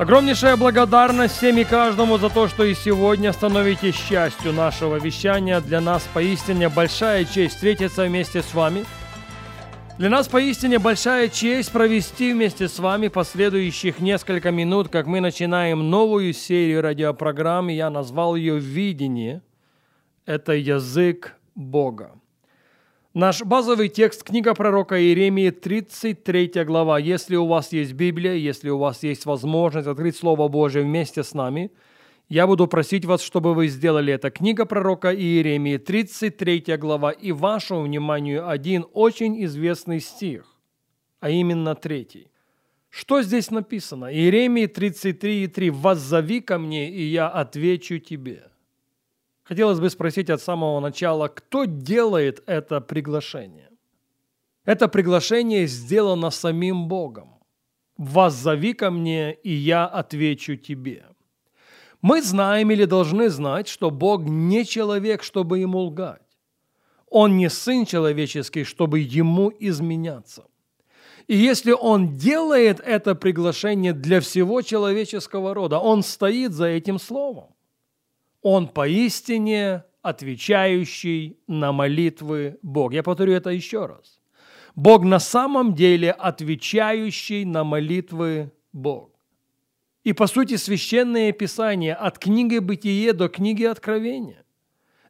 Огромнейшая благодарность всем и каждому за то, что и сегодня становитесь частью нашего вещания. Для нас поистине большая честь встретиться вместе с вами. Для нас поистине большая честь провести вместе с вами последующих несколько минут, как мы начинаем новую серию радиопрограмм. Я назвал ее «Видение». Это язык Бога. Наш базовый текст – книга пророка Иеремии, 33 глава. Если у вас есть Библия, если у вас есть возможность открыть Слово Божие вместе с нами, я буду просить вас, чтобы вы сделали это. Книга пророка Иеремии, 33 глава, и вашему вниманию один очень известный стих, а именно третий. Что здесь написано? Иеремии 33,3 «Воззови ко мне, и я отвечу тебе». Хотелось бы спросить от самого начала, кто делает это приглашение? Это приглашение сделано самим Богом. «Воззови ко мне, и я отвечу тебе». Мы знаем или должны знать, что Бог не человек, чтобы ему лгать. Он не сын человеческий, чтобы ему изменяться. И если он делает это приглашение для всего человеческого рода, он стоит за этим словом. Он поистине отвечающий на молитвы Бог. Я повторю это еще раз. Бог на самом деле отвечающий на молитвы Бог. И по сути священное писание от книги Бытие до книги Откровения –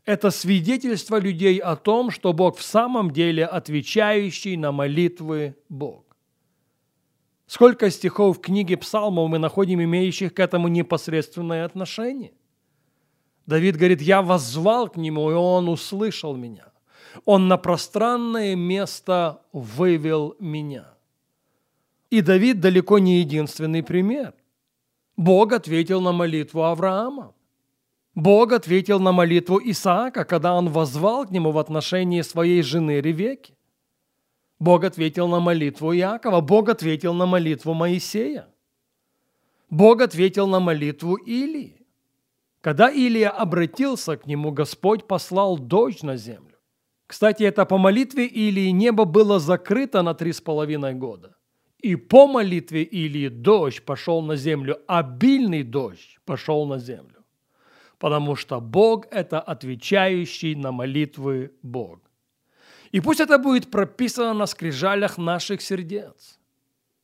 это свидетельство людей о том, что Бог в самом деле отвечающий на молитвы Бог. Сколько стихов в книге Псалмов мы находим, имеющих к этому непосредственное отношение? Давид говорит, я воззвал к нему, и он услышал меня. Он на пространное место вывел меня. И Давид далеко не единственный пример. Бог ответил на молитву Авраама. Бог ответил на молитву Исаака, когда он возвал к нему в отношении своей жены Ревеки. Бог ответил на молитву Иакова. Бог ответил на молитву Моисея. Бог ответил на молитву Илии. Когда Илия обратился к нему, Господь послал дождь на землю. Кстати, это по молитве Илии небо было закрыто на три с половиной года. И по молитве Илии дождь пошел на землю, обильный дождь пошел на землю. Потому что Бог – это отвечающий на молитвы Бог. И пусть это будет прописано на скрижалях наших сердец.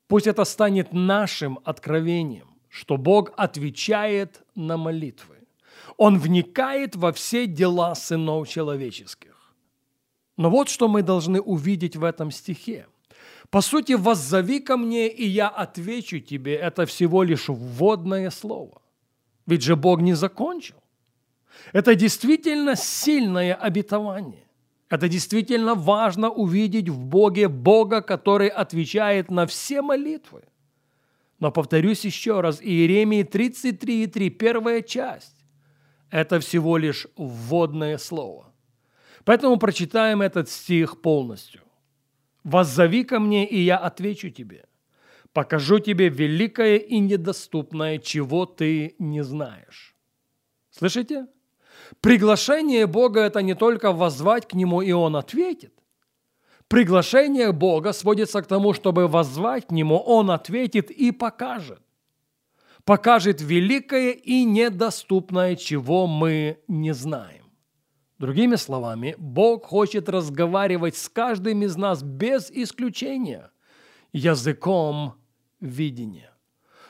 Пусть это станет нашим откровением, что Бог отвечает на молитвы. Он вникает во все дела сынов человеческих. Но вот что мы должны увидеть в этом стихе. По сути, «воззови ко мне, и я отвечу тебе» – это всего лишь вводное слово. Ведь же Бог не закончил. Это действительно сильное обетование. Это действительно важно увидеть в Боге Бога, который отвечает на все молитвы. Но повторюсь еще раз, Иеремии 33,3, первая часть это всего лишь вводное слово. Поэтому прочитаем этот стих полностью. «Воззови ко мне, и я отвечу тебе. Покажу тебе великое и недоступное, чего ты не знаешь». Слышите? Приглашение Бога – это не только воззвать к Нему, и Он ответит. Приглашение Бога сводится к тому, чтобы воззвать к Нему, Он ответит и покажет покажет великое и недоступное, чего мы не знаем. Другими словами, Бог хочет разговаривать с каждым из нас без исключения языком видения.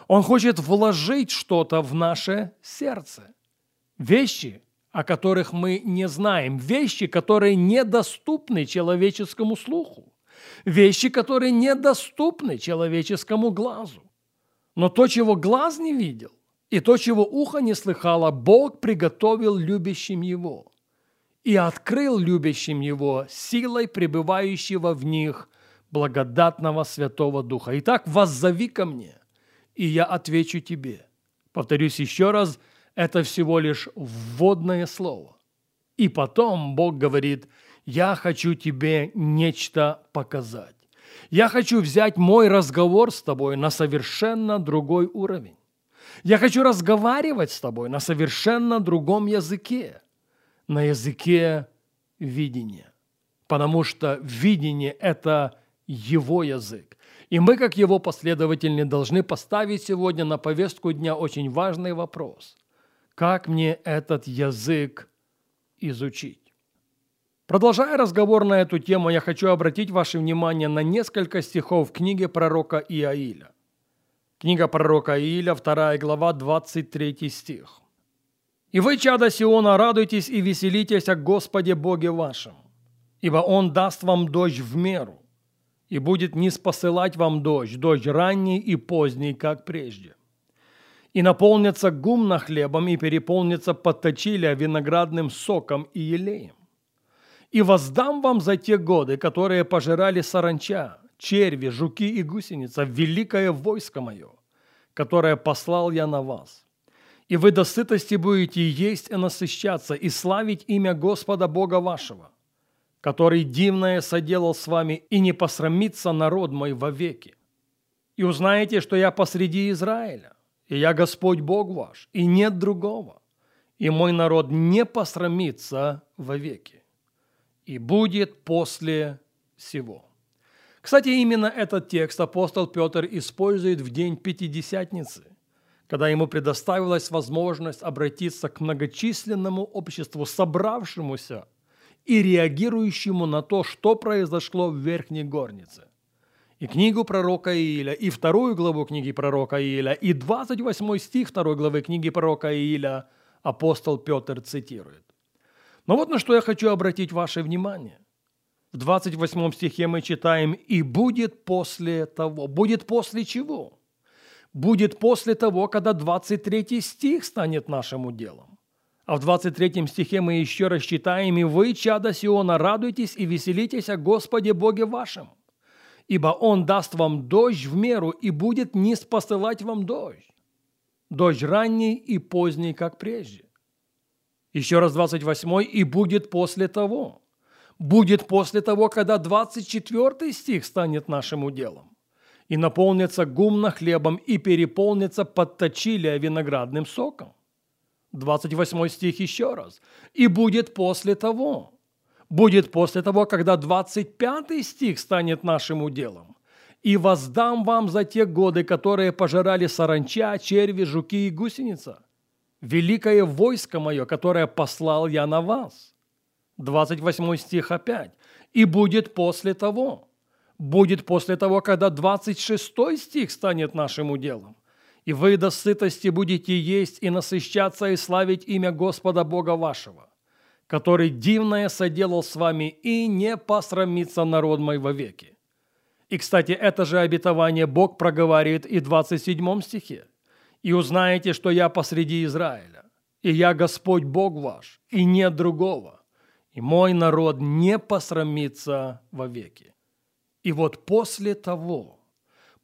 Он хочет вложить что-то в наше сердце. Вещи, о которых мы не знаем, вещи, которые недоступны человеческому слуху, вещи, которые недоступны человеческому глазу. Но то, чего глаз не видел, и то, чего ухо не слыхало, Бог приготовил любящим Его и открыл любящим Его силой пребывающего в них благодатного Святого Духа. Итак, воззови ко мне, и я отвечу тебе. Повторюсь еще раз, это всего лишь вводное слово. И потом Бог говорит, я хочу тебе нечто показать. Я хочу взять мой разговор с тобой на совершенно другой уровень. Я хочу разговаривать с тобой на совершенно другом языке, на языке видения. Потому что видение – это его язык. И мы, как его последователи, должны поставить сегодня на повестку дня очень важный вопрос. Как мне этот язык изучить? Продолжая разговор на эту тему, я хочу обратить ваше внимание на несколько стихов книги пророка Иаиля. Книга пророка Ииля, 2 глава, 23 стих. «И вы, чада Сиона, радуйтесь и веселитесь о Господе Боге вашем, ибо Он даст вам дождь в меру, и будет не спосылать вам дождь, дождь ранний и поздний, как прежде. И наполнится гумно хлебом, и переполнится подточиля виноградным соком и елеем. И воздам вам за те годы, которые пожирали саранча, черви, жуки и гусеница, великое войско мое, которое послал я на вас. И вы до сытости будете есть и насыщаться, и славить имя Господа Бога вашего, который дивное соделал с вами, и не посрамится народ мой вовеки. И узнаете, что я посреди Израиля, и я Господь Бог ваш, и нет другого, и мой народ не посрамится вовеки, и будет после всего. Кстати, именно этот текст апостол Петр использует в день Пятидесятницы, когда ему предоставилась возможность обратиться к многочисленному обществу, собравшемуся и реагирующему на то, что произошло в Верхней Горнице. И книгу пророка Ииля, и вторую главу книги пророка Ииля, и 28 стих второй главы книги пророка Ииля апостол Петр цитирует. Но вот на что я хочу обратить ваше внимание. В 28 стихе мы читаем «И будет после того». Будет после чего? Будет после того, когда 23 стих станет нашим уделом. А в 23 стихе мы еще раз читаем «И вы, чада Сиона, радуйтесь и веселитесь о Господе Боге вашем, ибо Он даст вам дождь в меру и будет не спосылать вам дождь, дождь ранний и поздний, как прежде». Еще раз 28 «И будет после того» будет после того, когда 24 стих станет нашим уделом. И наполнится гумно хлебом и переполнится подточилия виноградным соком. 28 стих еще раз. И будет после того. Будет после того, когда 25 стих станет нашим уделом. И воздам вам за те годы, которые пожирали саранча, черви, жуки и гусеница. Великое войско мое, которое послал я на вас. 28 стих опять. «И будет после того». Будет после того, когда 26 стих станет нашим уделом. «И вы до сытости будете есть и насыщаться и славить имя Господа Бога вашего, который дивное соделал с вами и не посрамится народ мой вовеки». И, кстати, это же обетование Бог проговаривает и в 27 стихе. «И узнаете, что я посреди Израиля, и я Господь Бог ваш, и нет другого, и мой народ не посрамится вовеки. И вот после того,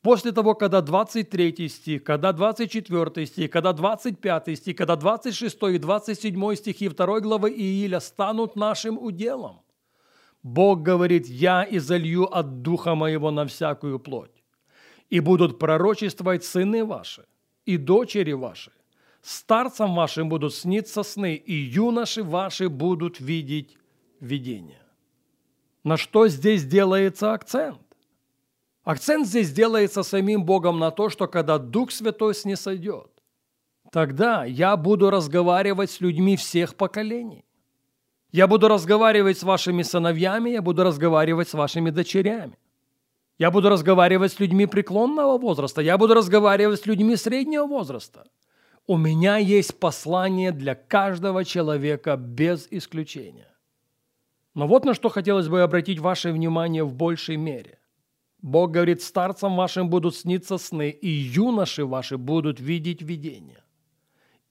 после того, когда 23 стих, когда 24 стих, когда 25 стих, когда 26 и 27 стихи 2 главы Ииля станут нашим уделом, Бог говорит, «Я изолью от Духа Моего на всякую плоть, и будут пророчествовать сыны ваши и дочери ваши, старцам вашим будут сниться сны, и юноши ваши будут видеть видения. На что здесь делается акцент? Акцент здесь делается самим Богом на то, что когда Дух Святой снисойдет, тогда я буду разговаривать с людьми всех поколений. Я буду разговаривать с вашими сыновьями, я буду разговаривать с вашими дочерями. Я буду разговаривать с людьми преклонного возраста, я буду разговаривать с людьми среднего возраста. У меня есть послание для каждого человека без исключения. Но вот на что хотелось бы обратить ваше внимание в большей мере. Бог говорит, старцам вашим будут сниться сны, и юноши ваши будут видеть видения.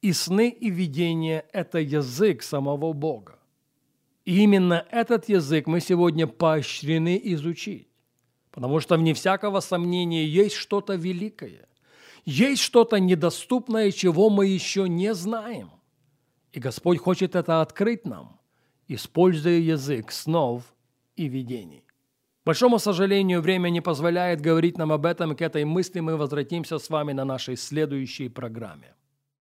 И сны и видения – это язык самого Бога. И именно этот язык мы сегодня поощрены изучить, потому что, вне всякого сомнения, есть что-то великое. есть что-то недоступное, чего мы еще не знаем. И Господь хочет это открыть нам, используя язык снов и видений. К большому сожалению, время не позволяет говорить нам об этом, к этой мысли мы возвратимся с вами на нашей следующей программе.